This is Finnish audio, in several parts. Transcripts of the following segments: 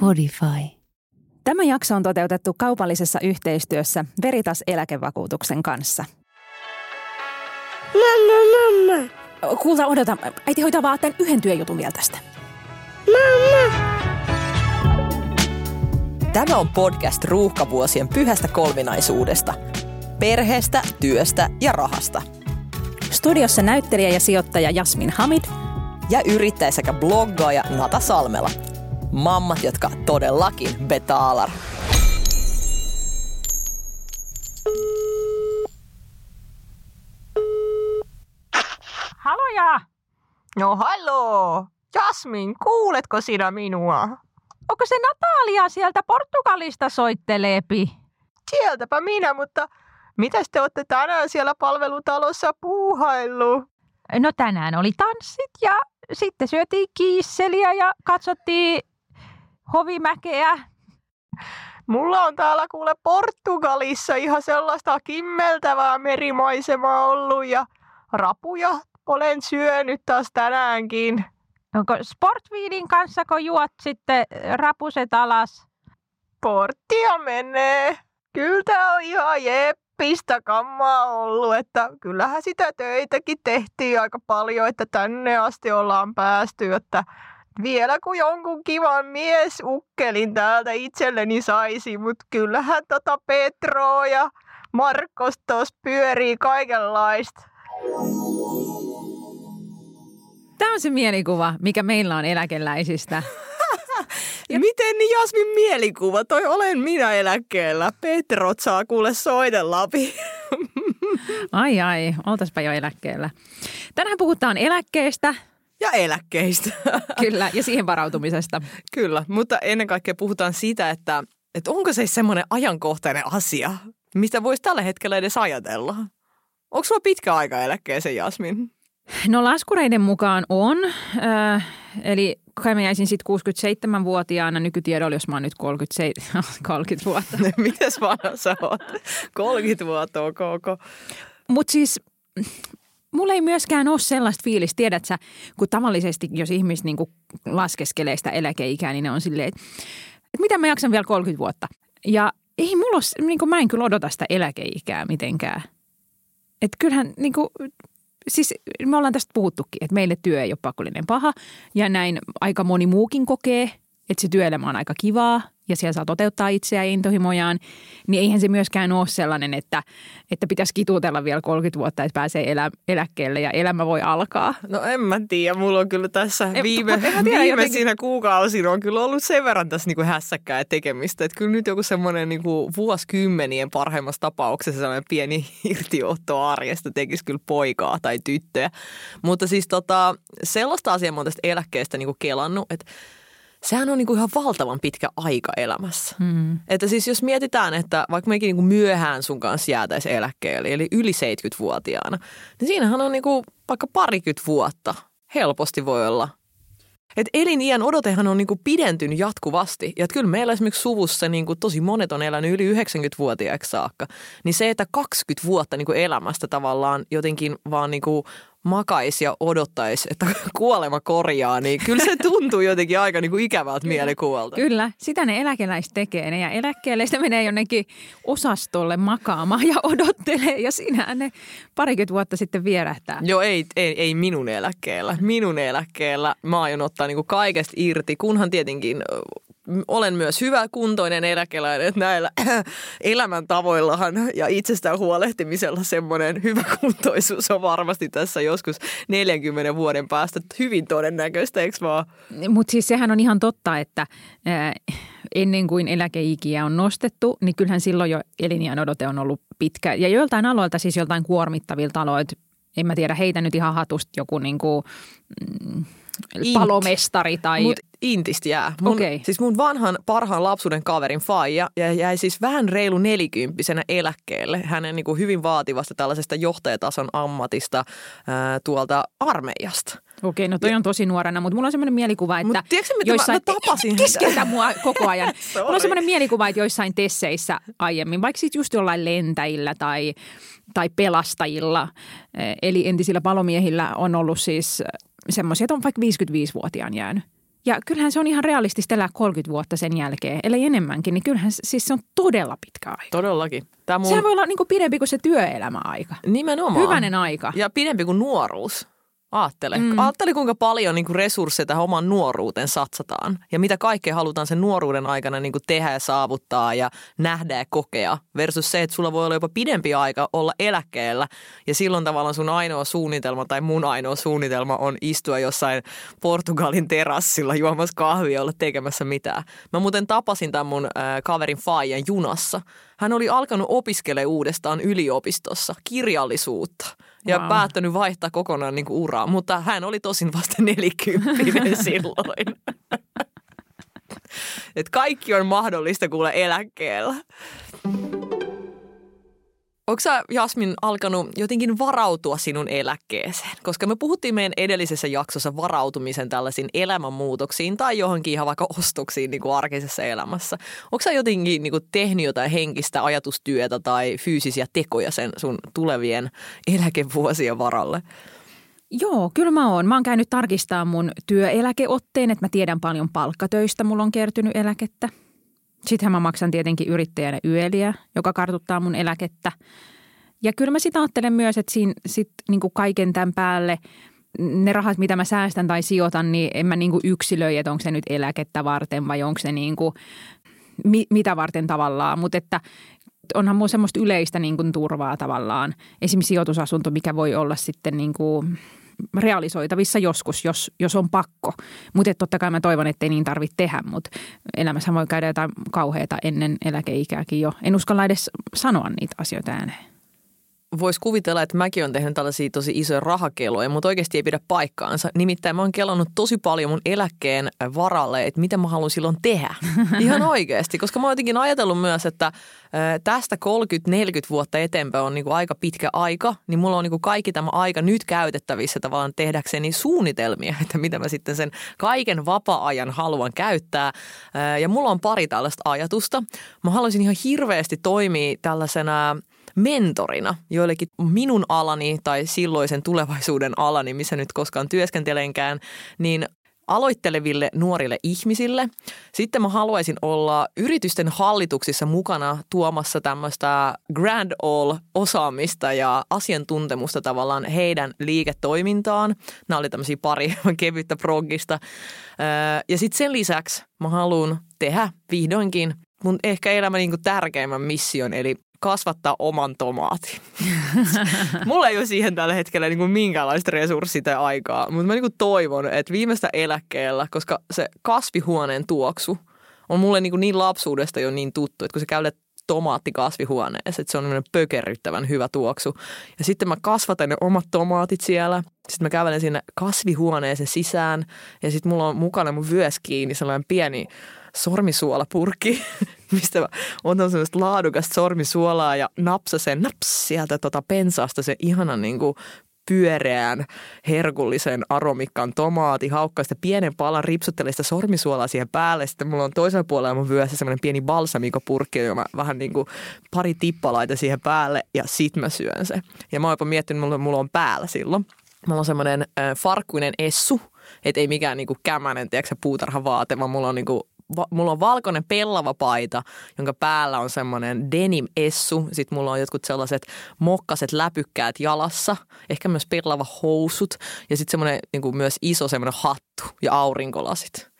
Podify. Tämä jakso on toteutettu kaupallisessa yhteistyössä Veritas eläkevakuutuksen kanssa. Mamma, mamma. Kuulta, odota. Äiti hoitaa vaan tämän yhden työjutun vielä tästä. Mamma. Tämä on podcast ruuhkavuosien pyhästä kolminaisuudesta. Perheestä, työstä ja rahasta. Studiossa näyttelijä ja sijoittaja Jasmin Hamid. Ja yrittäjä sekä bloggaaja Nata Salmela. Mammat, jotka todellakin betaalar. Haloja! No hallo! Jasmin, kuuletko sinä minua? Onko se Natalia sieltä Portugalista soitteleepi? Sieltäpä minä, mutta mitäs te olette tänään siellä palvelutalossa puuhaillut? No tänään oli tanssit ja sitten syötiin kiisseliä ja katsottiin hovimäkeä. Mulla on täällä kuule Portugalissa ihan sellaista kimmeltävää merimaisemaa ollut ja rapuja olen syönyt taas tänäänkin. Onko Sportviinin kanssa, kun juot sitten rapuset alas? Porttia menee. Kyllä tää on ihan jeppistä kammaa ollut, että kyllähän sitä töitäkin tehtiin aika paljon, että tänne asti ollaan päästy, että vielä kun jonkun kivan mies ukkelin täältä itselleni saisi, mutta kyllähän tota Petroa ja Markos tuossa pyörii kaikenlaista. Tämä on se mielikuva, mikä meillä on eläkeläisistä. Ja miten niin Jasmin mielikuva? Toi olen minä eläkkeellä. Petrot saa kuule soitella läpi. Ai ai, oltaspa jo eläkkeellä. Tänään puhutaan eläkkeestä, Ja eläkkeistä. kyllä, ja siihen varautumisesta. Kyllä, mutta ennen kaikkea puhutaan siitä, että, että onko se semmoinen ajankohtainen asia, mistä voisi tällä hetkellä edes ajatella. Onko sulla pitkä aika eläkkeeseen, Jasmin? No laskureiden mukaan on, äh, eli kai mä jäisin sitten 67-vuotiaana nykytiedolla, jos mä oon nyt 37, 30 vuotta. Mites vanha sä oot? 30 vuotta on koko. Mutta siis mulla ei myöskään ole sellaista fiilistä, tiedät sä, kun tavallisesti jos ihmiset niinku laskeskelee sitä eläkeikää, niin ne on silleen, että et mitä mä jaksan vielä 30 vuotta. Ja ei mulla ole, niinku, mä en kyllä odota sitä eläkeikää mitenkään. Että kyllähän niinku, siis me ollaan tästä puhuttukin, että meille työ ei ole pakollinen paha ja näin aika moni muukin kokee, että se työelämä on aika kivaa ja siellä saa toteuttaa itseään ja intohimojaan, niin eihän se myöskään ole sellainen, että, että pitäisi kituutella vielä 30 vuotta, että pääsee elä, eläkkeelle ja elämä voi alkaa. No en mä tiedä, mulla on kyllä tässä En- viime, mut en mä tiedä, viimeisinä kuukausina on kyllä ollut sen verran tässä niinku hässäkkää ja tekemistä, että kyllä nyt joku semmoinen niinku vuosikymmenien parhaimmassa tapauksessa sellainen pieni irtiotto arjesta tekisi kyllä poikaa tai tyttöä. Mutta siis tota, sellaista asiaa mä oon tästä eläkkeestä niinku kelannut, että sehän on niinku ihan valtavan pitkä aika elämässä. Hmm. Että siis jos mietitään, että vaikka mekin niinku myöhään sun kanssa jäätäisiin eläkkeelle, eli yli 70-vuotiaana, niin siinähän on niinku vaikka parikymmentä vuotta helposti voi olla. Et eliniän odotehan on niinku pidentynyt jatkuvasti. Ja kyllä meillä esimerkiksi suvussa niinku tosi monet on elänyt yli 90-vuotiaaksi saakka. Niin se, että 20 vuotta niinku elämästä tavallaan jotenkin vaan niinku makaisi ja odottaisi, että kuolema korjaa, niin kyllä se tuntuu jotenkin aika niinku ikävältä mielikuvalta. Kyllä, sitä ne eläkeläiset tekee. Ne ja eläkkeelle sitten menee jonnekin osastolle makaamaan ja odottelee ja siinähän ne parikymmentä vuotta sitten vierähtää. Joo, ei, ei, ei minun eläkkeellä. Minun eläkkeellä mä aion ottaa niinku kaikesta irti, kunhan tietenkin olen myös hyvä kuntoinen eläkeläinen, että näillä elämäntavoillahan ja itsestään huolehtimisella semmoinen hyvä kuntoisuus on varmasti tässä joskus 40 vuoden päästä hyvin todennäköistä, eikö vaan? Mutta siis sehän on ihan totta, että ennen kuin eläkeikiä on nostettu, niin kyllähän silloin jo eliniän odote on ollut pitkä. Ja joiltain aloilta, siis joltain kuormittavilta aloilta, en mä tiedä, heitä nyt ihan hatusta joku niin kuin, mm, Int. palomestari tai... Mut Intistä jää. Mun, Okei. Siis mun vanhan parhaan lapsuuden kaverin faija ja jäi siis vähän reilu nelikymppisenä eläkkeelle hänen niin kuin hyvin vaativasta tällaisesta johtajatason ammatista ää, tuolta armeijasta. Okei, no toi on tosi nuorena, mutta mulla on semmoinen mielikuva, että... Mut tiedätkö mitä mä- mä tapasin? Keskeytä mua koko ajan. Mulla on semmoinen mielikuva, että joissain tesseissä aiemmin, vaikka sitten just jollain lentäjillä tai, tai pelastajilla, eh, eli entisillä palomiehillä on ollut siis semmoisia, että on vaikka 55-vuotiaan jäänyt. Ja kyllähän se on ihan realistista elää 30 vuotta sen jälkeen, ellei enemmänkin, niin kyllähän se- siis se on todella pitkä aika. Todellakin. Tämä mun Sehän voi olla niin kuin pidempi kuin se työelämäaika. nimenomaan. Hyvänen aika. Ja pidempi kuin nuoruus. Aattele. Mm. Aattele, kuinka paljon niin kuin resursseja tähän oman nuoruuteen satsataan. Ja mitä kaikkea halutaan sen nuoruuden aikana niin kuin tehdä ja saavuttaa ja nähdä ja kokea. Versus se, että sulla voi olla jopa pidempi aika olla eläkkeellä. Ja silloin tavallaan sun ainoa suunnitelma tai mun ainoa suunnitelma on istua jossain Portugalin terassilla juomassa kahvia ja olla tekemässä mitään. Mä muuten tapasin tämän mun äh, kaverin Faijan junassa. Hän oli alkanut opiskelemaan uudestaan yliopistossa kirjallisuutta ja Wow. päättänyt vaihtaa kokonaan niin kuin uraa, mutta hän oli tosin vasta nelikymppinen silloin. Et kaikki on mahdollista kuule eläkkeellä. Onko sä, Jasmin, alkanut jotenkin varautua sinun eläkkeeseen? Koska me puhuttiin meidän edellisessä jaksossa varautumisen tällaisiin elämänmuutoksiin tai johonkin ihan vaikka ostoksiin niin kuin arkisessa elämässä. Onko sä jotenkin niin kuin tehnyt jotain henkistä ajatustyötä tai fyysisiä tekoja sen sun tulevien eläkevuosien varalle? Joo, kyllä mä oon. Mä oon käynyt tarkistaa mun työeläkeotteen, että mä tiedän paljon palkkatöistä, mulla on kertynyt eläkettä. Sittenhän mä maksan tietenkin yrittäjänä yöliä, joka kartuttaa mun eläkettä. Ja kyllä mä sitä ajattelen myös, että siinä sit niinku kaiken tämän päälle ne rahat, mitä mä säästän tai sijoitan, niin en mä niinku yksilöi, että onko se nyt eläkettä varten vai onko se niinku, mi, mitä varten tavallaan. Mutta että onhan mulla semmoista yleistä niin kuin turvaa tavallaan. Esimerkiksi sijoitusasunto, mikä voi olla sitten niin kuin realisoitavissa joskus, jos, jos on pakko. Mutta totta kai mä toivon, että ei niin tarvitse tehdä, mutta elämässä voi käydä jotain kauheata ennen eläkeikääkin jo. En uskalla edes sanoa niitä asioita ääneen. Voisi kuvitella, että mäkin olen tehnyt tällaisia tosi isoja rahakeloja, mutta oikeasti ei pidä paikkaansa. Nimittäin mä oon kelannut tosi paljon mun eläkkeen varalle, että mitä mä haluan silloin tehdä. Ihan oikeasti, koska mä oon jotenkin ajatellut myös, että tästä 30-40 vuotta eteenpäin on niin kuin aika pitkä aika, niin mulla on niin kuin kaikki tämä aika nyt käytettävissä tavallaan tehdäkseni suunnitelmia, että mitä mä sitten sen kaiken vapaa-ajan haluan käyttää. Ja mulla on pari tällaista ajatusta. Mä haluaisin ihan hirveästi toimia tällaisena mentorina joillekin minun alani tai silloisen tulevaisuuden alani, missä nyt koskaan työskentelenkään, niin aloitteleville nuorille ihmisille. Sitten mä haluaisin olla yritysten hallituksissa mukana tuomassa tämmöistä grand all-osaamista ja asiantuntemusta tavallaan heidän liiketoimintaan. Nämä oli tämmöisiä pari kevyttä proggista. Öö, Ja sitten sen lisäksi mä haluan tehdä vihdoinkin mun ehkä elämän niin tärkeimmän mission, eli kasvattaa oman tomaatin. Mulla ei ole siihen tällä hetkellä niin kuin minkäänlaista resurssia tai aikaa, mutta mä niin kuin toivon, että viimeistä eläkkeellä, koska se kasvihuoneen tuoksu on mulle niin, kuin niin lapsuudesta jo niin tuttu, että kun sä käytät tomaatti kasvihuoneessa, että se on tämmöinen pökerryttävän hyvä tuoksu. Ja sitten mä kasvatan ne omat tomaatit siellä. Sitten mä kävelen sinne kasvihuoneeseen sisään ja sitten mulla on mukana mun vyös kiinni sellainen pieni sormisuolapurkki, mistä mä otan sellaista laadukasta sormisuolaa ja napsasen naps sieltä tota pensaasta se ihanan niin kuin pyöreän, herkullisen aromikkaan tomaati, haukkaa sitä pienen palan, ripsuttelee sitä sormisuolaa siihen päälle. Sitten mulla on toisella puolella mun vyössä semmoinen pieni balsamikopurkki, joka mä vähän niin kuin pari tippa laitan siihen päälle ja sit mä syön se. Ja mä oon jopa miettinyt, mulla, mulla on päällä silloin. Mulla on semmoinen äh, farkkuinen essu, et ei mikään niinku kämänen, tiedätkö, puutarhavaate, vaan mulla on niinku va, mulla on valkoinen pellava paita, jonka päällä on semmoinen denim essu. Sitten mulla on jotkut sellaiset mokkaset läpykkäät jalassa, ehkä myös pellava housut ja sitten semmoinen niinku myös iso semmoinen hattu ja aurinkolasit.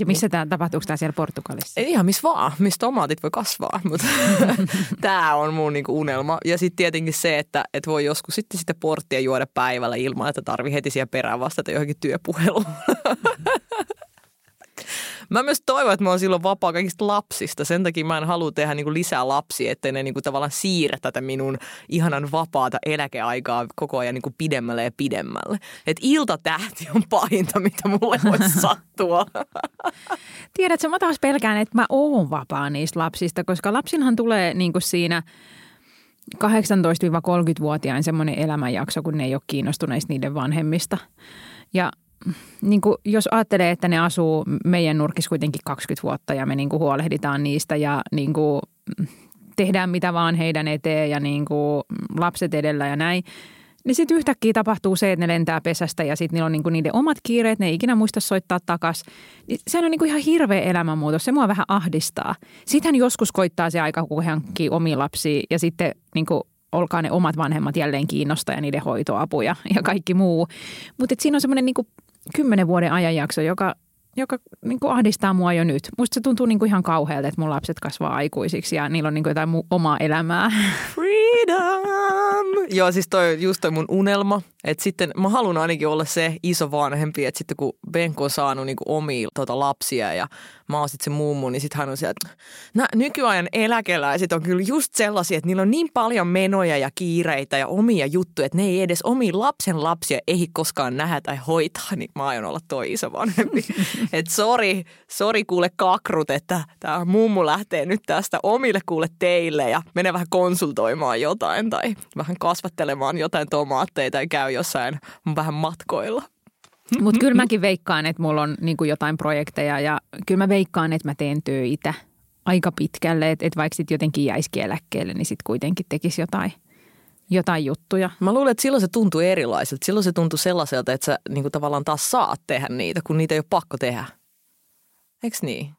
Ja missä tämä tapahtuuko tämä siellä Portugalissa? Ei ihan missä vaan, missä tomaatit voi kasvaa, mutta tämä on mun niinku unelma. Ja sitten tietenkin se, että et voi joskus sitten sitä porttia juoda päivällä ilman, että tarvii heti siellä perään vastata johonkin työpuheluun. Mä myös toivon, että mä oon silloin vapaa kaikista lapsista. Sen takia mä en halua tehdä niinku lisää lapsia, ettei ne niinku tavallaan siirrä tätä minun ihanan vapaata eläkeaikaa koko ajan niinku pidemmälle ja pidemmälle. Et iltatähti on pahinta, mitä mulle voi sattua. Tiedätkö, mä taas pelkään, että mä oon vapaa niistä lapsista, koska lapsinhan tulee niin kuin siinä 18-30-vuotiain semmoinen elämänjakso, kun ne ei ole kiinnostuneista niiden vanhemmista. Ja niin kuin, jos ajattelee, että ne asuu meidän nurkissa kuitenkin 20 vuotta ja me niin kuin huolehditaan niistä ja niin kuin, tehdään mitä vaan heidän eteen ja niin kuin, lapset edellä ja näin, niin sitten yhtäkkiä tapahtuu se, että ne lentää pesästä ja sitten niillä on niinku niiden omat kiireet, ne ei ikinä muista soittaa takas. Niin sehän on niinku ihan hirveä elämänmuutos, se mua vähän ahdistaa. Sitten hän joskus koittaa se aika, kun hän omia lapsia ja sitten niinku olkaa ne omat vanhemmat jälleen kiinnostaa ja niiden hoitoapuja ja kaikki muu. Mutta siinä on semmoinen niinku kymmenen vuoden ajanjakso, joka, joka niinku ahdistaa mua jo nyt. Musta se tuntuu niinku ihan kauhealta, että mun lapset kasvaa aikuisiksi ja niillä on niinku jotain mu- omaa elämää. Freedom! Joo, siis toi, just toi mun unelma. Että sitten mä haluan ainakin olla se iso vanhempi, että sitten kun Benko on saanut niinku omia tota, lapsia ja mä oon sitten se mummu, niin sitten hän on siellä, että nykyajan eläkeläiset on kyllä just sellaisia, että niillä on niin paljon menoja ja kiireitä ja omia juttuja, että ne ei edes omiin lapsen lapsia ei koskaan nähdä tai hoitaa, niin mä aion olla toi iso vanhempi. että sori, sori kuule kakrut, että tämä mummu lähtee nyt tästä omille kuule teille ja menee vähän konsultoimaan jotain tai vähän kasvattelemaan jotain tomaatteita ja käy jossain vähän matkoilla. Mutta kyllä mäkin veikkaan, että mulla on niinku jotain projekteja ja kyllä mä veikkaan, että mä teen töitä aika pitkälle. Että et vaikka sitten jotenkin jäisikin eläkkeelle, niin sitten kuitenkin tekisi jotain, jotain juttuja. Mä luulen, että silloin se tuntuu erilaiselta. Silloin se tuntuu sellaiselta, että sä niin kuin tavallaan taas saat tehdä niitä, kun niitä ei ole pakko tehdä. Eikö niin?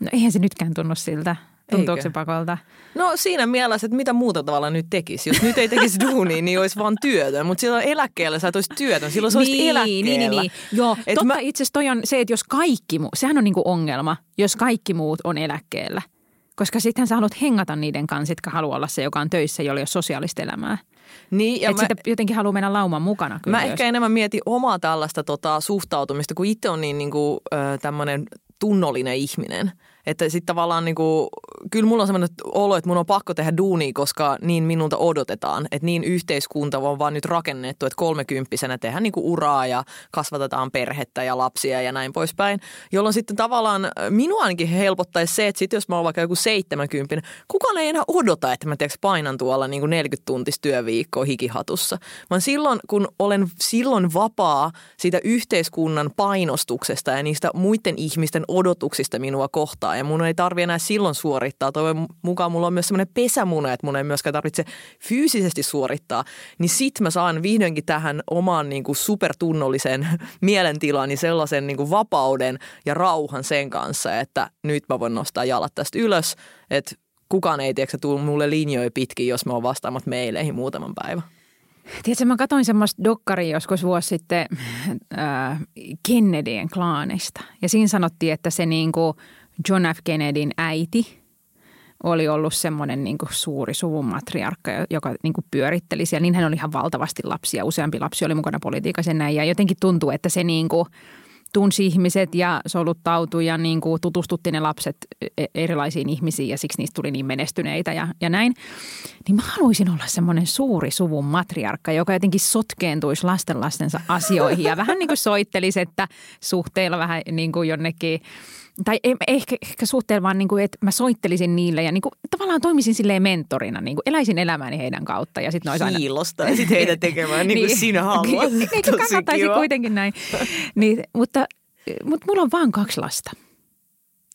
No eihän se nytkään tunnu siltä. Tuntuuko se pakolta? No siinä mielessä, että mitä muuta tavalla nyt tekisi. Jos nyt ei tekisi duunia, niin olisi vaan työtön. Mutta silloin eläkkeellä sä et olisi työtön. Silloin sä olisit niin, eläkkeellä. niin, niin, niin. Joo, Et totta mä- itse asiassa toi on se, että jos kaikki muu, sehän on niinku ongelma, jos kaikki muut on eläkkeellä. Koska sitten sä haluat hengata niiden kanssa, jotka haluaa olla se, joka on töissä, jolla ei ole sosiaalista elämää. Niin, ja Että mä, sitä jotenkin haluaa mennä lauman mukana kyllä mä myös. ehkä enemmän mietin omaa tällaista tota, suhtautumista, kun itse on niin, niin kuin, tämmöinen tunnollinen ihminen. Että sitten tavallaan niin kuin, kyllä mulla on semmoinen olo, että mun on pakko tehdä duunia, koska niin minulta odotetaan. Että niin yhteiskunta on vaan nyt rakennettu, että kolmekymppisenä tehdään niin kuin uraa ja kasvatetaan perhettä ja lapsia ja näin poispäin. Jolloin sitten tavallaan äh, minua ainakin helpottaisi se, että sit jos mä oon vaikka joku 70, kukaan ei enää odota, että mä tiedätkö, painan tuolla niin kuin 40 tuntista työviikkoa hikihatussa. Vaan silloin, kun olen silloin vapaa siitä yhteiskunnan painostuksesta ja niistä muiden ihmisten odotuksista minua kohtaan. Ja mun ei tarvi enää silloin suorittaa. Toivon mukaan mulla on myös semmoinen pesämuna, että mun ei myöskään tarvitse fyysisesti suorittaa. Niin sit mä saan vihdoinkin tähän omaan niin kuin supertunnolliseen mielentilani sellaisen niin kuin vapauden ja rauhan sen kanssa, että nyt mä voin nostaa jalat tästä ylös. Että kukaan ei tiedätkö, tule mulle linjoja pitkin, jos mä oon vastaamat meileihin muutaman päivän. Tiedätkö, mä katsoin semmoista dokkaria joskus vuosi sitten äh, Kennedyn klaanista. Ja siinä sanottiin, että se niin kuin John F. Kennedyn äiti oli ollut semmoinen niin suuri suvun matriarkka, joka niin kuin pyöritteli siellä. Niin hän oli ihan valtavasti lapsia. Useampi lapsi oli mukana politiikassa ja näin. Ja jotenkin tuntuu, että se niin kuin tunsi ihmiset ja soluttautui ja niin kuin tutustutti ne lapset e- erilaisiin ihmisiin ja siksi niistä tuli niin menestyneitä ja, ja näin. Niin mä haluaisin olla semmoinen suuri suvun matriarkka, joka jotenkin sotkeentuisi lastenlastensa asioihin ja vähän niin kuin soittelisi, että suhteilla vähän niin kuin jonnekin tai ei- ehkä, ehkä suhteella vaan niin kuin, että mä soittelisin niille ja niin kuin, tavallaan toimisin silleen mentorina, niin kuin eläisin elämääni heidän kautta. Ja sit ne aina, Kiillostaisit heitä tekemään niin kuin sinä haluat. Eikö Tosi kannattaisi kiva. kuitenkin näin. Niin, mutta, mutta mulla on vaan kaksi lasta.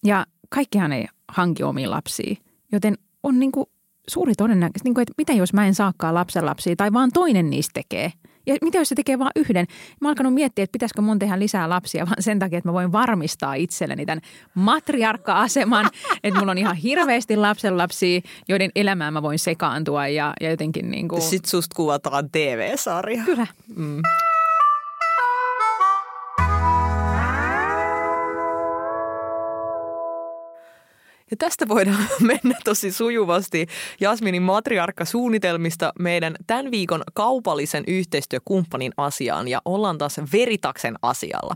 Ja kaikkihan ei hanki omia lapsia. Joten on niin kuin suuri todennäköisesti, niin kuin, että mitä jos mä en saakaan lapsenlapsia tai vaan toinen niistä tekee. Ja mitä jos se tekee vain yhden? Mä oon alkanut miettiä, että pitäisikö mun tehdä lisää lapsia vaan sen takia, että mä voin varmistaa itselleni tämän matriarkka-aseman, että mulla on ihan hirveästi lapsenlapsia, joiden elämään mä voin sekaantua ja, ja jotenkin niin kuin... Sitten susta kuvataan TV-sarja. Kyllä. Ja tästä voidaan mennä tosi sujuvasti Jasminin matriarkka-suunnitelmista meidän tämän viikon kaupallisen yhteistyökumppanin asiaan ja ollaan taas Veritaksen asialla.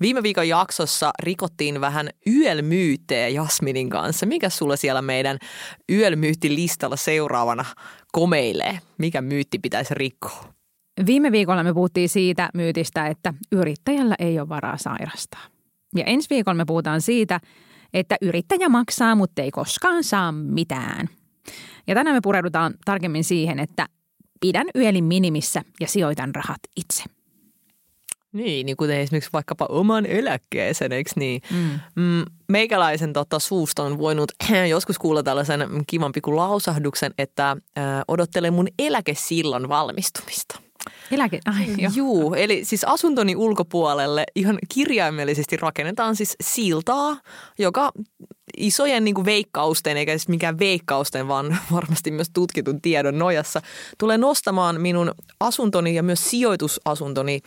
Viime viikon jaksossa rikottiin vähän yölmyyttejä Jasminin kanssa. Mikä sulle siellä meidän yölmyyttilistalla seuraavana komeilee? Mikä myytti pitäisi rikkoa? Viime viikolla me puhuttiin siitä myytistä, että yrittäjällä ei ole varaa sairastaa. Ja ensi viikolla me puhutaan siitä, että yrittäjä maksaa, mutta ei koskaan saa mitään. Ja tänään me pureudutaan tarkemmin siihen, että pidän yölin minimissä ja sijoitan rahat itse. Niin, niin kuten esimerkiksi vaikkapa oman eläkkeeseen, eikö niin? Mm. Mm, meikäläisen tota, suusta on voinut joskus kuulla tällaisen kivan pikku lausahduksen, että äh, odottelen mun eläkesillan valmistumista. Eläke, ai, jo. Juu, eli siis asuntoni ulkopuolelle ihan kirjaimellisesti rakennetaan siis siltaa, joka isojen niin kuin veikkausten, eikä siis mikään veikkausten, vaan varmasti myös tutkitun tiedon nojassa, tulee nostamaan minun asuntoni ja myös sijoitusasuntoni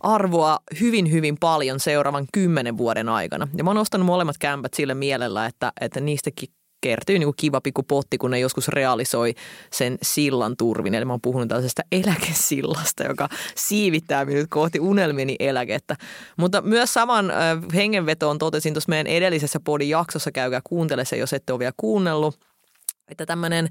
arvoa hyvin, hyvin paljon seuraavan kymmenen vuoden aikana. Ja mä oon ostanut molemmat kämpät sillä mielellä, että, että niistäkin kertyy niin kiva pikku potti, kun ne joskus realisoi sen sillan turvin. Eli mä oon puhunut tällaisesta eläkesillasta, joka siivittää minut kohti unelmieni eläkettä. Mutta myös saman hengenvetoon totesin tuossa meidän edellisessä podin jaksossa, käykää kuuntele se, jos ette ole vielä kuunnellut. Että tämmöinen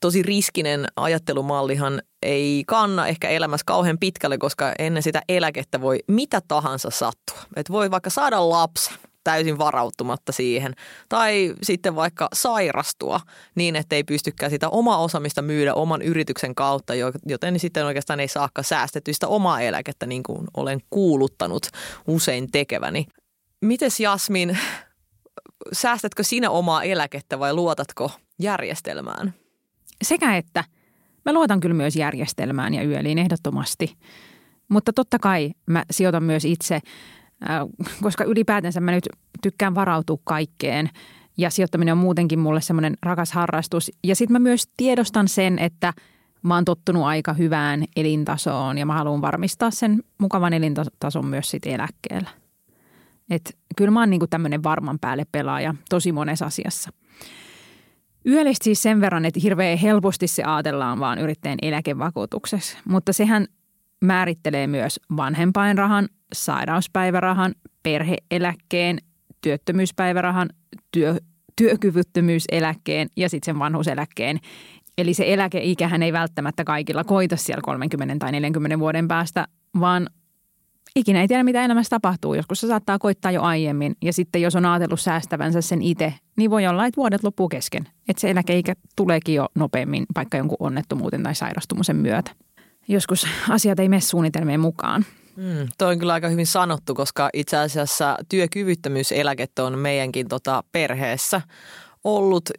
tosi riskinen ajattelumallihan ei kanna ehkä elämässä kauhean pitkälle, koska ennen sitä eläkettä voi mitä tahansa sattua. Että voi vaikka saada lapsen, täysin varautumatta siihen. Tai sitten vaikka sairastua niin, että ei pystykään sitä omaa osaamista myydä oman yrityksen kautta, joten sitten oikeastaan ei saakka säästettyistä omaa eläkettä niin kuin olen kuuluttanut usein tekeväni. Mites Jasmin, säästätkö sinä omaa eläkettä vai luotatko järjestelmään? Sekä että. Mä luotan kyllä myös järjestelmään ja yöliin ehdottomasti. Mutta totta kai mä sijoitan myös itse koska ylipäätänsä mä nyt tykkään varautua kaikkeen ja sijoittaminen on muutenkin mulle semmoinen rakas harrastus. Ja sitten mä myös tiedostan sen, että mä oon tottunut aika hyvään elintasoon ja mä haluan varmistaa sen mukavan elintason myös sitten eläkkeellä. Et kyllä mä oon niinku tämmöinen varman päälle pelaaja tosi monessa asiassa. Yöllisesti siis sen verran, että hirveän helposti se ajatellaan vaan yrittäjän eläkevakuutuksessa, mutta sehän määrittelee myös vanhempainrahan, sairauspäivärahan, perheeläkkeen, työttömyyspäivärahan, työ, työkyvyttömyyseläkkeen ja sitten sen vanhuuseläkkeen. Eli se eläkeikähän ei välttämättä kaikilla koita siellä 30 tai 40 vuoden päästä, vaan ikinä ei tiedä, mitä elämässä tapahtuu. Joskus se saattaa koittaa jo aiemmin. Ja sitten jos on ajatellut säästävänsä sen itse, niin voi olla, että vuodet loppuu kesken. Että se eläkeikä tuleekin jo nopeammin, vaikka jonkun onnettomuuden tai sairastumisen myötä joskus asiat ei mene suunnitelmien mukaan. Mm, toi on kyllä aika hyvin sanottu, koska itse asiassa työkyvyttömyyseläkettä on meidänkin tota perheessä ollut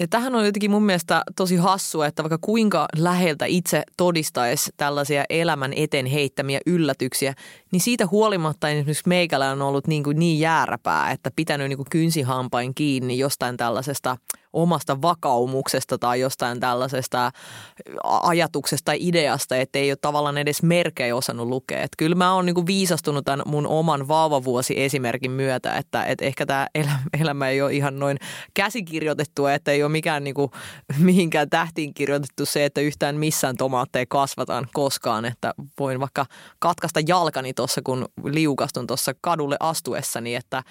ja tähän on jotenkin mun mielestä tosi hassua, että vaikka kuinka läheltä itse todistaisi tällaisia elämän eteen heittämiä yllätyksiä, niin siitä huolimatta esimerkiksi meikällä on ollut niin, kuin niin jääräpää, että pitänyt niin kuin kynsihampain kiinni jostain tällaisesta – omasta vakaumuksesta tai jostain tällaisesta ajatuksesta tai ideasta, että ei ole tavallaan edes merkejä osannut lukea. Että kyllä mä oon niinku viisastunut tämän mun oman vauvavuosi esimerkin myötä, että, että ehkä tämä elämä ei ole ihan noin käsikirjoitettua, että ei ole mikään niinku, mihinkään tähtiin kirjoitettu se, että yhtään missään tomaatteja kasvataan koskaan, että voin vaikka katkaista jalkani tuossa, kun liukastun tuossa kadulle astuessani, että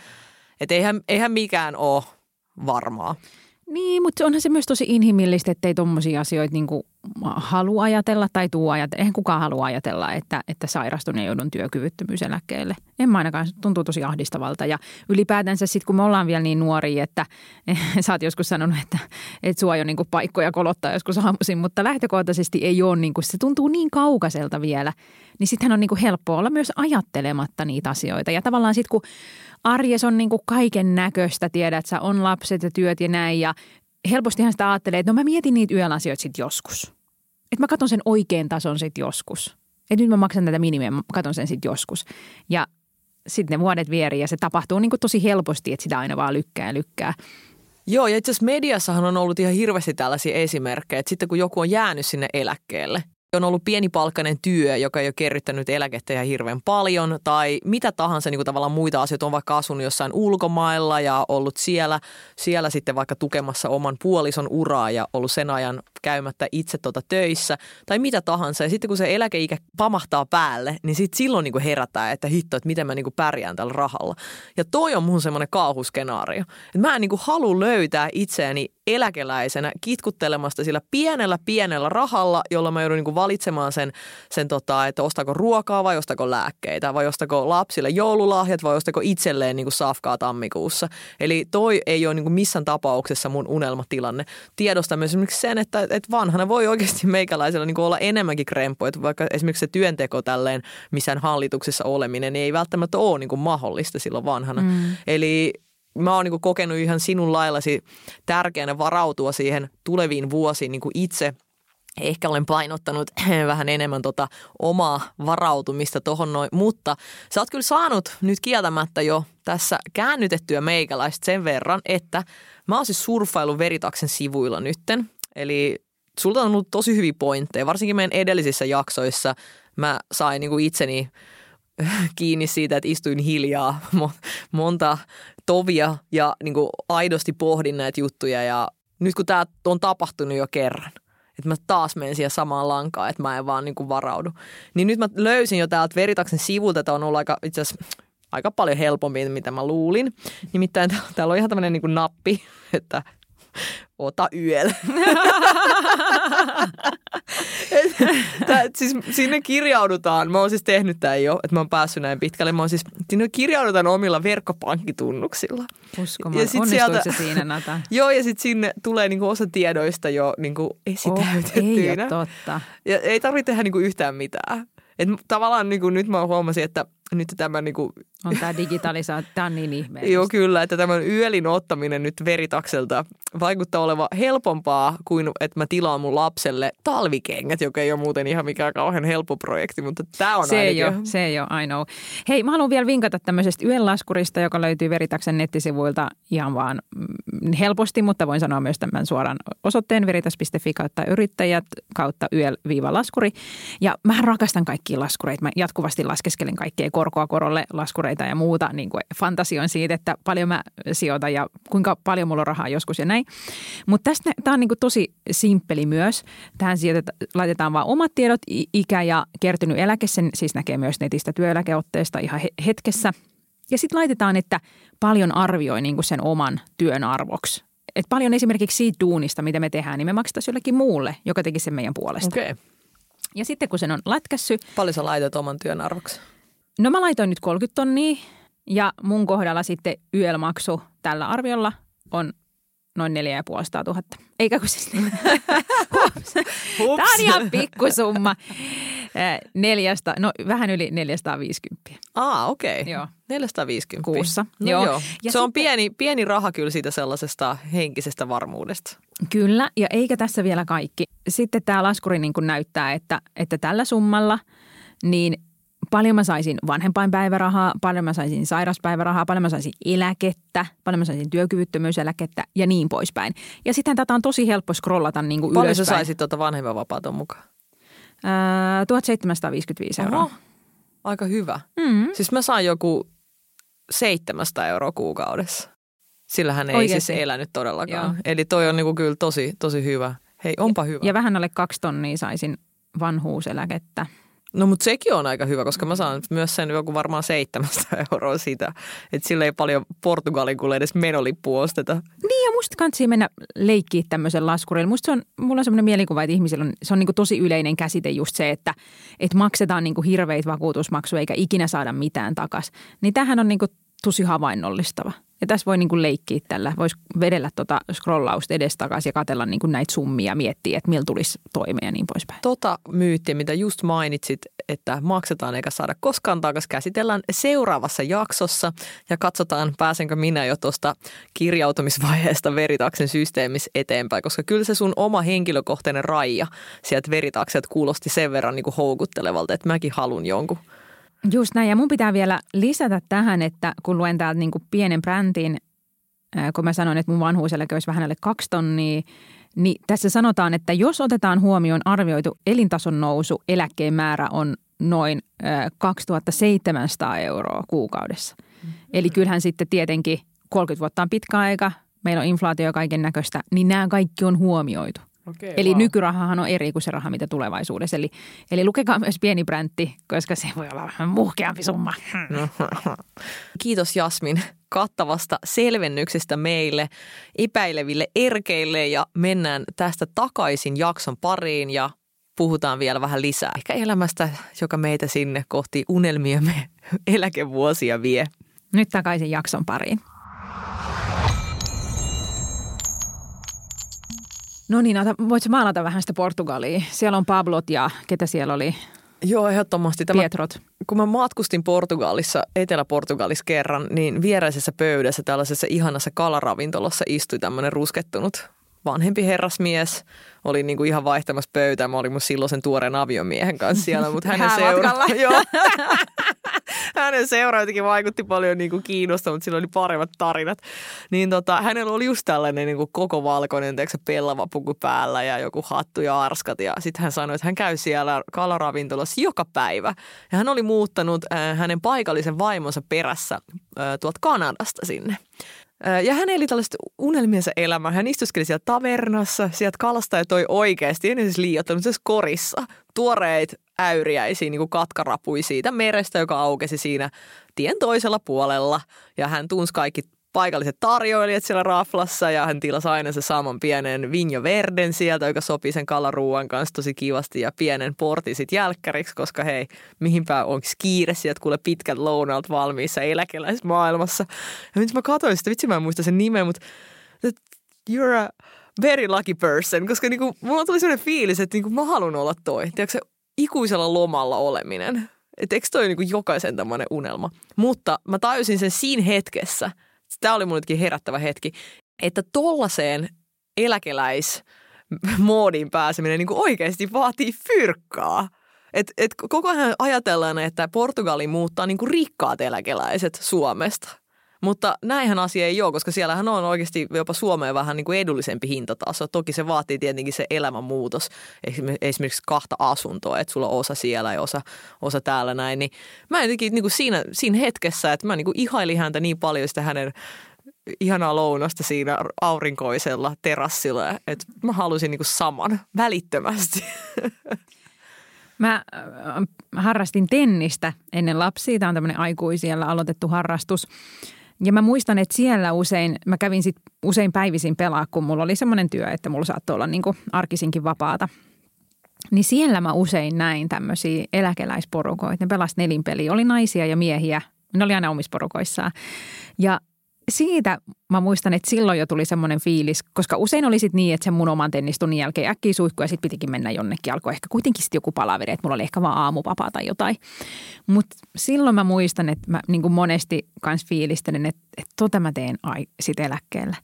että eihän, eihän mikään ole varmaa. Niin, mutta onhan se myös tosi inhimillistä, ettei tuommoisia asioita niin kuin halua ajatella tai tuu ajatella. Eihän kukaan halua ajatella, että, että sairastun ja joudun työkyvyttömyyseläkkeelle. En mä ainakaan, tuntuu tosi ahdistavalta. Ja ylipäätänsä sitten, kun me ollaan vielä niin nuoria, että sä oot joskus sanonut, että, että sua jo niin kuin paikkoja kolottaa joskus aamuisin, mutta lähtökohtaisesti ei ole, niin kuin, se tuntuu niin kaukaiselta vielä. Niin sittenhän on niin kuin helppo olla myös ajattelematta niitä asioita. Ja tavallaan sitten, kun arjes on niin kuin kaiken näköistä, tiedät sä, on lapset ja työt ja näin ja helpostihan sitä ajattelee, että no mä mietin niitä yölasioita sitten joskus. Että mä katson sen oikean tason sitten joskus. Että nyt mä maksan tätä minimiä, mä katson sen sitten joskus. Ja sitten ne vuodet vieri ja se tapahtuu niin tosi helposti, että sitä aina vaan lykkää ja lykkää. Joo, ja itse asiassa mediassahan on ollut ihan hirveästi tällaisia esimerkkejä, että sitten kun joku on jäänyt sinne eläkkeelle, on ollut pienipalkkainen työ, joka ei ole kerryttänyt eläkettä ihan hirveän paljon, tai mitä tahansa niin kuin tavallaan muita asioita, on vaikka asunut jossain ulkomailla ja ollut siellä, siellä sitten vaikka tukemassa oman puolison uraa ja ollut sen ajan käymättä itse tuota töissä, tai mitä tahansa. Ja sitten kun se eläkeikä pamahtaa päälle, niin sitten silloin niin kuin herätään, että hitto, että miten mä niin kuin pärjään tällä rahalla. Ja toi on mun semmoinen kauhuskenaario. Että mä en niin kuin halua löytää itseäni eläkeläisenä kitkuttelemasta sillä pienellä pienellä rahalla, jolla mä joudun niin kuin valitsemaan sen, sen tota, että ostako ruokaa vai ostako lääkkeitä vai ostako lapsille joululahjat vai ostako itselleen niin kuin safkaa tammikuussa. Eli toi ei ole niin kuin missään tapauksessa mun unelmatilanne. Tiedostan myös esimerkiksi sen, että, että vanhana voi oikeasti meikäläisellä niin kuin olla enemmänkin krempo, että vaikka esimerkiksi se työnteko tälleen missään hallituksessa oleminen niin ei välttämättä ole niin kuin mahdollista silloin vanhana. Mm. Eli mä oon niin kokenut ihan sinun laillasi tärkeänä varautua siihen tuleviin vuosiin niin kuin itse – ehkä olen painottanut vähän enemmän tota omaa varautumista tohon noin, mutta sä oot kyllä saanut nyt kieltämättä jo tässä käännytettyä meikäläistä sen verran, että mä oon siis surffailu Veritaksen sivuilla nytten. Eli sulta on ollut tosi hyviä pointteja, varsinkin meidän edellisissä jaksoissa mä sain niin kuin itseni kiinni siitä, että istuin hiljaa monta tovia ja niin kuin aidosti pohdin näitä juttuja ja nyt kun tämä on tapahtunut jo kerran, että mä taas menen siihen samaan lankaan, että mä en vaan niin kuin varaudu. Niin nyt mä löysin jo täältä Veritaksen sivulta, että on ollut aika itse aika paljon helpompi, mitä mä luulin. Nimittäin täällä on ihan tämmöinen niin nappi, että ota yöllä. Tää, siis sinne kirjaudutaan, mä oon siis tehnyt tämän jo, että mä oon päässyt näin pitkälle. Mä oon siis, sinne kirjaudutaan omilla verkkopankkitunnuksilla. Uskomaan, ja sit sieltä, se siinä Nata? Joo, ja sitten sinne tulee niinku osa tiedoista jo niinku esitäytettyinä. Oh, ei totta. Ja ei tarvitse tehdä niinku yhtään mitään. Et tavallaan niinku nyt mä huomasin, että nyt tämä niinku... On tämä digitalisaatio, tämä on niin ihmeellistä. Joo, kyllä, että tämän yölin ottaminen nyt veritakselta vaikuttaa oleva helpompaa kuin, että mä tilaan mun lapselle talvikengät, joka ei ole muuten ihan mikään kauhean helppo projekti, mutta tämä on se ainakin... Ei ole, se ei ole, I know. Hei, mä haluan vielä vinkata tämmöisestä yönlaskurista, joka löytyy Veritaksen nettisivuilta ihan vaan mm, helposti, mutta voin sanoa myös tämän suoran osoitteen veritas.fi kautta yrittäjät kautta yöl-laskuri. Ja mä rakastan kaikkia laskureita. Mä jatkuvasti laskeskelen kaikkea korkoa korolle laskureita ja muuta. Niin kuin fantasioin siitä, että paljon mä sijoitan ja kuinka paljon mulla on rahaa joskus ja näin. Mutta tästä tämä on niin kuin tosi simppeli myös. Tähän sijoitetaan, laitetaan vain omat tiedot, ikä ja kertynyt eläke. Sen siis näkee myös netistä työeläkeotteesta ihan hetkessä. Ja sitten laitetaan, että paljon arvioi niin kuin sen oman työn arvoksi. Et paljon esimerkiksi siitä duunista, mitä me tehdään, niin me maksetaan jollekin muulle, joka teki sen meidän puolesta. Okay. Ja sitten kun sen on lätkässy. Paljon sä laitat oman työn arvoksi? No mä laitoin nyt 30 tonnia ja mun kohdalla sitten YL-maksu tällä arviolla on noin 4500 000. Eikä kun siis... Tämä on ihan pikkusumma. Neljästä, no vähän yli 450. Aa, okei. Okay. Joo. 450. Kuussa. No joo. joo. Se sitten, on pieni, pieni raha kyllä siitä sellaisesta henkisestä varmuudesta. Kyllä, ja eikä tässä vielä kaikki. Sitten tämä laskuri niin näyttää, että, että tällä summalla niin paljon mä saisin vanhempainpäivärahaa, paljon mä saisin sairaspäivärahaa, paljon mä saisin eläkettä, paljon mä saisin työkyvyttömyyseläkettä ja niin poispäin. Ja sitten tätä on tosi helppo scrollata niin kuin Paljon ylöspäin. sä saisit tuota vanhempainvapaata mukaan? Öö, 1755 euroa. Oho, aika hyvä. Mm-hmm. Siis mä saan joku 700 euroa kuukaudessa. Sillähän ei Oikeasti. siis elänyt todellakaan. Joo. Eli toi on niinku kyllä tosi, tosi hyvä. Hei, onpa ja, hyvä. Ja vähän alle kaksi tonnia saisin vanhuuseläkettä. No mutta sekin on aika hyvä, koska mä saan myös sen joku varmaan 700 euroa siitä. Että sillä ei paljon Portugalin kuule edes menolippu osteta. Niin ja musta kansi mennä leikkiä tämmöisen laskurilla. Musta se on, mulla on semmoinen mielikuva, että ihmisillä on, se on niin tosi yleinen käsite just se, että, että maksetaan niin hirveitä vakuutusmaksuja eikä ikinä saada mitään takas. Niin tämähän on niin tosi havainnollistava. Ja tässä voi niin kuin leikkiä tällä. Voisi vedellä tuota scrollausta edestakaisin ja katella niin kuin näitä summia ja miettiä, että millä tulisi toimeen ja niin poispäin. Tota myyttiä, mitä just mainitsit, että maksetaan eikä saada koskaan takaisin, käsitellään seuraavassa jaksossa ja katsotaan, pääsenkö minä jo tuosta kirjautumisvaiheesta Veritaksen systeemissä eteenpäin, koska kyllä se sun oma henkilökohtainen raija sieltä Veritakset kuulosti sen verran niin kuin houkuttelevalta, että mäkin halun jonkun. Just näin. Ja mun pitää vielä lisätä tähän, että kun luen täältä niin pienen brändin, kun mä sanoin, että mun vanhuuseläke olisi vähän alle kaksi tonnia, Niin tässä sanotaan, että jos otetaan huomioon arvioitu elintason nousu, eläkkeen määrä on noin ö, 2700 euroa kuukaudessa. Eli kyllähän sitten tietenkin 30 vuotta on pitkä aika, meillä on inflaatio ja kaiken näköistä, niin nämä kaikki on huomioitu. Okay, Eli nykyrahahan on eri kuin se raha, mitä tulevaisuudessa. Eli, eli lukekaa myös pieni bräntti, koska se voi olla vähän muhkeampi summa. Kiitos Jasmin kattavasta selvennyksestä meille epäileville erkeille ja mennään tästä takaisin jakson pariin ja puhutaan vielä vähän lisää. Ehkä elämästä, joka meitä sinne kohti unelmiamme eläkevuosia vie. Nyt takaisin jakson pariin. No niin, ota, voitko maalata vähän sitä Portugalia? Siellä on Pablot ja ketä siellä oli? Joo, ehdottomasti. Tämä, Pietrot. kun mä matkustin Portugalissa, Etelä-Portugalissa kerran, niin vieraisessa pöydässä tällaisessa ihanassa kalaravintolassa istui tämmöinen ruskettunut vanhempi herrasmies. Oli niinku ihan vaihtamassa pöytää. Mä olin mun silloisen tuoreen aviomiehen kanssa siellä, mutta hänen seura... Joo. hänen seura jotenkin vaikutti paljon niinku kiinnosta, mutta sillä oli paremmat tarinat. Niin tota, hänellä oli just tällainen niinku koko valkoinen, teeksä pellava puku päällä ja joku hattu ja arskat. Ja sitten hän sanoi, että hän käy siellä kalaravintolassa joka päivä. Ja hän oli muuttanut äh, hänen paikallisen vaimonsa perässä äh, tuolta Kanadasta sinne. Ja hän eli tällaista unelmiensa elämää. Hän istuskeli siellä tavernassa, sieltä kalastaja toi oikeasti, en siis liioittanut, mutta korissa, tuoreita äyriäisiä, niin kuin katkarapui siitä merestä, joka aukesi siinä tien toisella puolella. Ja hän tunsi kaikki paikalliset tarjoilijat siellä raflassa ja hän tilasi aina se saman pienen Vinjo Verden sieltä, joka sopii sen kalaruuan kanssa tosi kivasti ja pienen portin sit jälkkäriksi, koska hei, mihinpä onko kiire sieltä kuule pitkät lounalt valmiissa eläkeläismaailmassa. Ja nyt mä katsoin sitä, vitsi mä en muista sen nimen, mutta you're a very lucky person, koska niinku, mulla tuli sellainen fiilis, että niinku, mä haluan olla toi. Tiedätkö se ikuisella lomalla oleminen. Että eikö toi niinku jokaisen tämmöinen unelma? Mutta mä tajusin sen siinä hetkessä, tämä oli mullekin herättävä hetki, että tollaiseen eläkeläismoodiin pääseminen niin oikeasti vaatii fyrkkaa. Et, et koko ajan ajatellaan, että Portugali muuttaa niin kuin rikkaat eläkeläiset Suomesta. Mutta näinhän asia ei ole, koska siellähän on oikeasti jopa Suomeen vähän niin kuin edullisempi hintataso. Toki se vaatii tietenkin se elämänmuutos, esimerkiksi kahta asuntoa, että sulla on osa siellä ja osa, osa täällä näin. Niin mä jotenkin niin kuin siinä, siinä hetkessä, että mä niin kuin ihailin häntä niin paljon sitä hänen ihanaa lounasta siinä aurinkoisella terassilla, että mä halusin niin kuin saman välittömästi. Mä äh, harrastin tennistä ennen lapsia. Tämä on tämmöinen aikuisiellä aloitettu harrastus. Ja mä muistan, että siellä usein, mä kävin sit usein päivisin pelaa, kun mulla oli semmoinen työ, että mulla saattoi olla niin arkisinkin vapaata. Niin siellä mä usein näin tämmöisiä eläkeläisporukoita. Ne pelas nelinpeliä. Oli naisia ja miehiä. Ne oli aina omissa porukoissaan. Ja siitä mä muistan, että silloin jo tuli semmoinen fiilis, koska usein oli sit niin, että sen mun oman tennistunnin jälkeen äkkiä suihku ja sitten pitikin mennä jonnekin. Alkoi ehkä kuitenkin sitten joku palaveri, että mulla oli ehkä vaan aamupapaa tai jotain. Mutta silloin mä muistan, että mä niin monesti kans fiilistelen, että, että tota mä teen ai, sit eläkkeellä.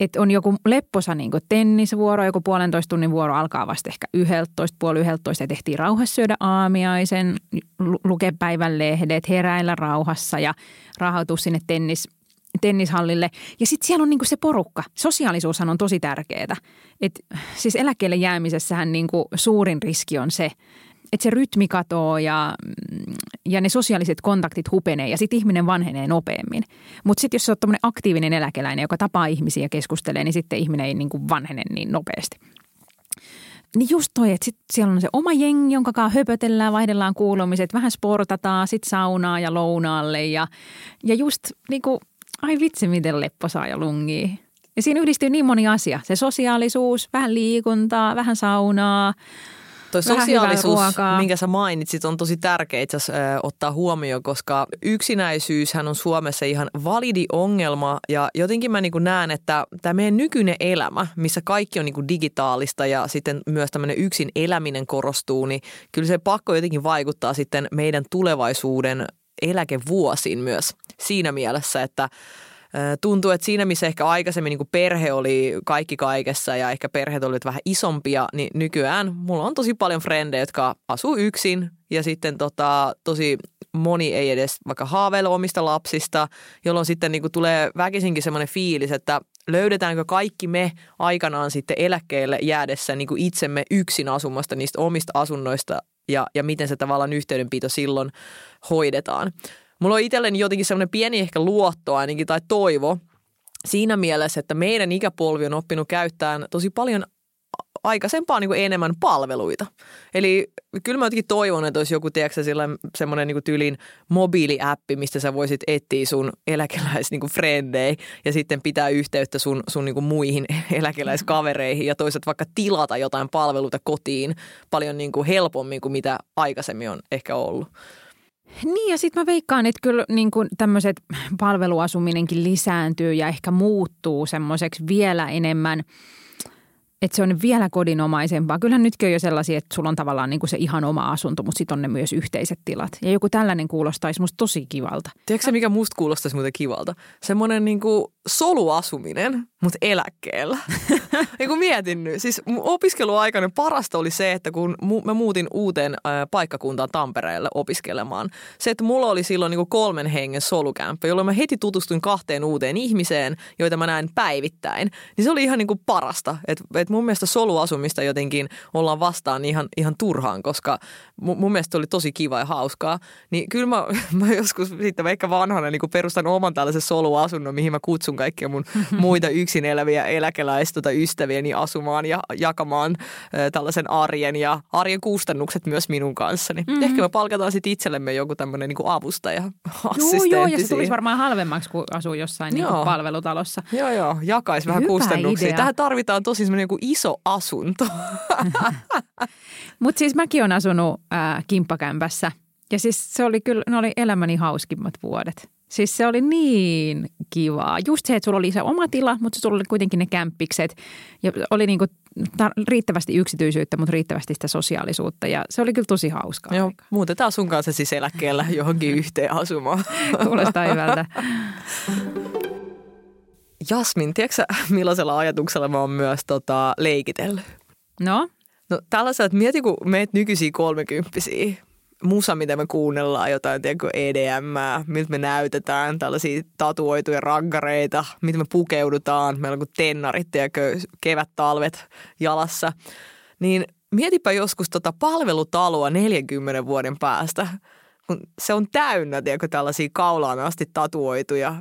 Että on joku lepposa niin tennisvuoro, joku puolentoista tunnin vuoro alkaa vasta ehkä yhdeltoista, puoli yhdeltoista ja tehtiin rauhassa syödä aamiaisen, lu- lukea päivän lehdet, heräillä rauhassa ja rahoitus sinne tennis, tennishallille. Ja sitten siellä on niinku se porukka. Sosiaalisuushan on tosi tärkeää. Et, siis eläkkeelle jäämisessähän niinku suurin riski on se, että se rytmi katoo ja, ja ne sosiaaliset kontaktit hupenee ja sitten ihminen vanhenee nopeammin. Mutta sitten jos sä oot tommonen aktiivinen eläkeläinen, joka tapaa ihmisiä ja keskustelee, niin sitten ihminen ei niinku vanhene niin nopeasti. Niin just toi, että sit siellä on se oma jengi, jonka kanssa höpötellään, vaihdellaan kuulumiset, vähän sportataan, sit saunaa ja lounaalle ja, ja just niinku, ai vitsi miten lepposaa ja lungii. Ja siinä yhdistyy niin moni asia. Se sosiaalisuus, vähän liikuntaa, vähän saunaa, Toi hyvää sosiaalisuus, minkä sä mainitsit, on tosi tärkeä itse asiassa ottaa huomioon, koska yksinäisyyshän on Suomessa ihan validi ongelma ja jotenkin mä niin näen, että tämä meidän nykyinen elämä, missä kaikki on niin digitaalista ja sitten myös tämmöinen yksin eläminen korostuu, niin kyllä se pakko jotenkin vaikuttaa sitten meidän tulevaisuuden eläkevuosiin myös siinä mielessä, että Tuntuu, että siinä missä ehkä aikaisemmin niin perhe oli kaikki kaikessa ja ehkä perheet olivat vähän isompia, niin nykyään mulla on tosi paljon frendejä, jotka asuu yksin ja sitten tota, tosi moni ei edes vaikka haaveile omista lapsista, jolloin sitten niin tulee väkisinkin semmoinen fiilis, että löydetäänkö kaikki me aikanaan sitten eläkkeelle jäädessä niin kuin itsemme yksin asumasta niistä omista asunnoista ja, ja miten se tavallaan yhteydenpito silloin hoidetaan. Mulla on itselleni jotenkin semmoinen pieni ehkä luotto ainakin tai toivo siinä mielessä, että meidän ikäpolvi on oppinut käyttämään tosi paljon aikaisempaa niin kuin enemmän palveluita. Eli kyllä mä jotenkin toivon, että olisi joku, tiedätkö, semmoinen niin tyylin mobiiliäppi, mistä sä voisit etsiä sun eläkeläis niin frendei ja sitten pitää yhteyttä sun, sun niin kuin muihin eläkeläiskavereihin ja toisaalta vaikka tilata jotain palveluita kotiin paljon niin kuin helpommin kuin mitä aikaisemmin on ehkä ollut. Niin ja sitten mä veikkaan, että kyllä niin tämmöiset palveluasuminenkin lisääntyy ja ehkä muuttuu semmoiseksi vielä enemmän – että se on vielä kodinomaisempaa. Kyllähän nytkin on jo sellaisia, että sulla on tavallaan niin kuin se ihan oma asunto, mutta sitten on ne myös yhteiset tilat. Ja joku tällainen kuulostaisi musta tosi kivalta. Tiedätkö mikä musta kuulostaisi muuten kivalta? Semmoinen niin soluasuminen, mutta eläkkeellä. niin kuin mietin nyt. Siis opiskeluaikainen parasta oli se, että kun mä muutin uuteen paikkakuntaan Tampereelle opiskelemaan. Se, että mulla oli silloin niin kolmen hengen solukämppä, jolloin mä heti tutustuin kahteen uuteen ihmiseen, joita mä näen päivittäin. Niin se oli ihan niin kuin parasta. Että et mun mielestä soluasumista jotenkin ollaan vastaan ihan, ihan turhaan, koska mun, mun mielestä oli tosi kiva ja hauskaa. Niin kyllä mä, mä joskus sitten ehkä vanhana niin perustan oman tällaisen soluasunnon, mihin mä kutsun kaikkia mun muita yksin eläviä eläkeläistä tota ystäviäni asumaan ja jakamaan äh, tällaisen arjen ja arjen kustannukset myös minun kanssani. Mm-hmm. Ehkä me palkataan sitten itsellemme joku tämmöinen niin avustaja, Joo, joo, ja se tulisi varmaan halvemmaksi, kuin asuu jossain niin kuin palvelutalossa. Joo, joo, jakaisi vähän Hyvä kustannuksia. Idea. Tähän tarvitaan tosi semmoinen kuin iso asunto. Mutta siis mäkin olen asunut äh, kimppakämpässä ja siis se oli kyllä, ne oli elämäni hauskimmat vuodet. Siis se oli niin kivaa. Just se, että sulla oli se oma tila, mutta sulla oli kuitenkin ne kämppikset. Ja oli niinku tar- riittävästi yksityisyyttä, mutta riittävästi sitä sosiaalisuutta. Ja se oli kyllä tosi hauskaa. Joo, muutetaan sun kanssa siis eläkkeellä johonkin yhteen asumaan. Kuulostaa hyvältä. Jasmin, tiedätkö millaisella ajatuksella mä oon myös tota, leikitellyt? No? No tällaisella, että mieti kun meet nykyisiä kolmekymppisiä, musa, mitä me kuunnellaan, jotain tiedätkö, EDM, miltä me näytetään, tällaisia tatuoituja raggareita, miten me pukeudutaan, meillä on kuin tennarit, tiedätkö, kevät-talvet jalassa. Niin mietipä joskus tota palvelutaloa 40 vuoden päästä – kun se on täynnä, tiedätkö, tällaisia kaulaan asti tatuoituja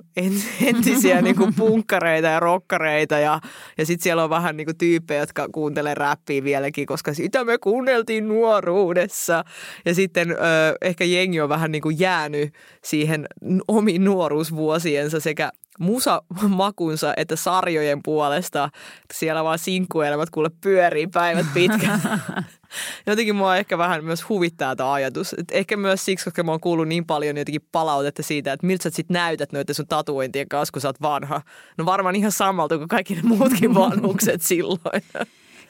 entisiä niin kuin punkkareita ja rokkareita ja, ja sitten siellä on vähän niin kuin tyyppejä, jotka kuuntelee räppiä vieläkin, koska sitä me kuunneltiin nuoruudessa. Ja sitten ö, ehkä jengi on vähän niin kuin jäänyt siihen omiin nuoruusvuosiensa sekä musamakunsa että sarjojen puolesta. Siellä vaan sinkkuelämät kuule pyörii päivät pitkään. jotenkin mua ehkä vähän myös huvittaa tämä ajatus. Et ehkä myös siksi, koska mä oon kuullut niin paljon jotenkin palautetta siitä, että miltä sä sit näytät noiden sun tatuointien kanssa, kun sä oot vanha. No varmaan ihan samalta kuin kaikki ne muutkin vanhukset silloin.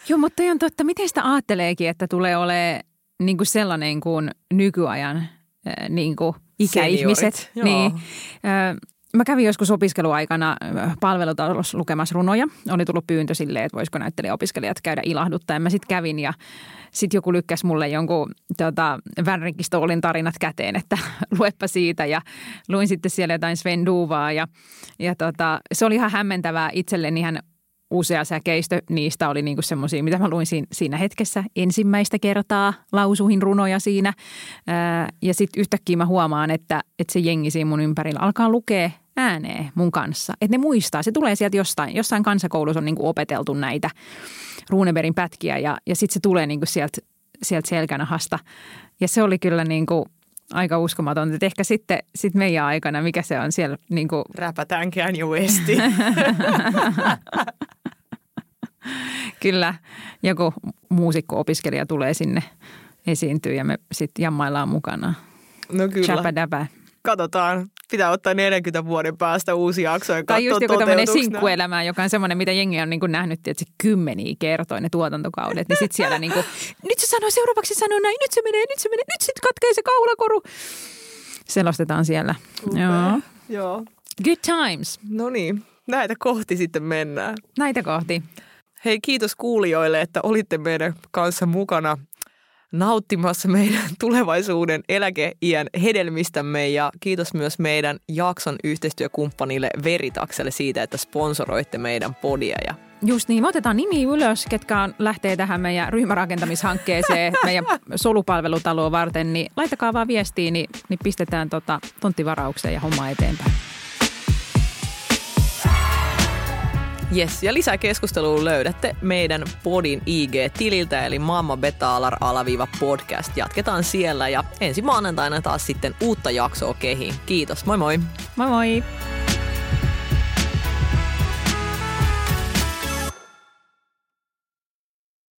Joo, mutta on totta. Miten sitä ajatteleekin, että tulee olemaan niin kuin sellainen kuin nykyajan niin kuin ikäihmiset? Seniorit, niin, Mä kävin joskus opiskeluaikana palvelutalossa lukemassa runoja. Oli tullut pyyntö silleen, että voisiko näyttelijäopiskelijat käydä ilahduttaa. Mä sitten kävin ja sitten joku lykkäsi mulle jonkun tota, Vänrikistoolin tarinat käteen, että luepa siitä. Ja luin sitten siellä jotain Sven Duvaa ja, ja tota, se oli ihan hämmentävää itselleni ihan usea säkeistö niistä oli niinku semmoisia, mitä mä luin siinä, hetkessä ensimmäistä kertaa, lausuhin runoja siinä. Ja sitten yhtäkkiä mä huomaan, että, että se jengi siinä mun ympärillä alkaa lukea ääneen mun kanssa. Että ne muistaa, se tulee sieltä jostain, jossain kansakoulussa on niinku opeteltu näitä Runeberin pätkiä ja, ja sitten se tulee niinku sieltä, sieltä selkänahasta. Ja se oli kyllä niinku aika uskomaton. Että ehkä sitten sit meidän aikana, mikä se on siellä niin kuin... Räpätään Kanye Westi. Kyllä, joku muusikko-opiskelija tulee sinne esiintyä ja me sitten jammaillaan mukana. No kyllä. Katsotaan, pitää ottaa 40 vuoden päästä uusi jakso ja Tai just joku tämmöinen sinkkuelämä, joka on semmoinen, mitä jengi on niin kuin nähnyt, että se kymmeniä kertoi ne tuotantokaudet. Niin sitten siellä niin kuin, nyt se sanoo, seuraavaksi sanoo näin, nyt se menee, nyt se menee, nyt sitten katkee se kaulakoru. Selostetaan siellä. Okay. Joo. Joo. Good times. No niin, näitä kohti sitten mennään. Näitä kohti. Hei, kiitos kuulijoille, että olitte meidän kanssa mukana nauttimassa meidän tulevaisuuden eläkeiän hedelmistämme. Ja kiitos myös meidän jakson yhteistyökumppanille Veritakselle siitä, että sponsoroitte meidän podia. Ja Just niin, me otetaan nimi ylös, ketkä on, lähtee tähän meidän ryhmärakentamishankkeeseen, meidän solupalvelutaloa varten, niin laittakaa vaan viestiä, niin, niin pistetään tota tonttivaraukseen ja homma eteenpäin. Yes, ja lisää keskustelua löydätte meidän podin IG-tililtä, eli Mamma Betalar alaviiva podcast. Jatketaan siellä ja ensi maanantaina taas sitten uutta jaksoa kehiin. Kiitos, moi moi! Moi moi!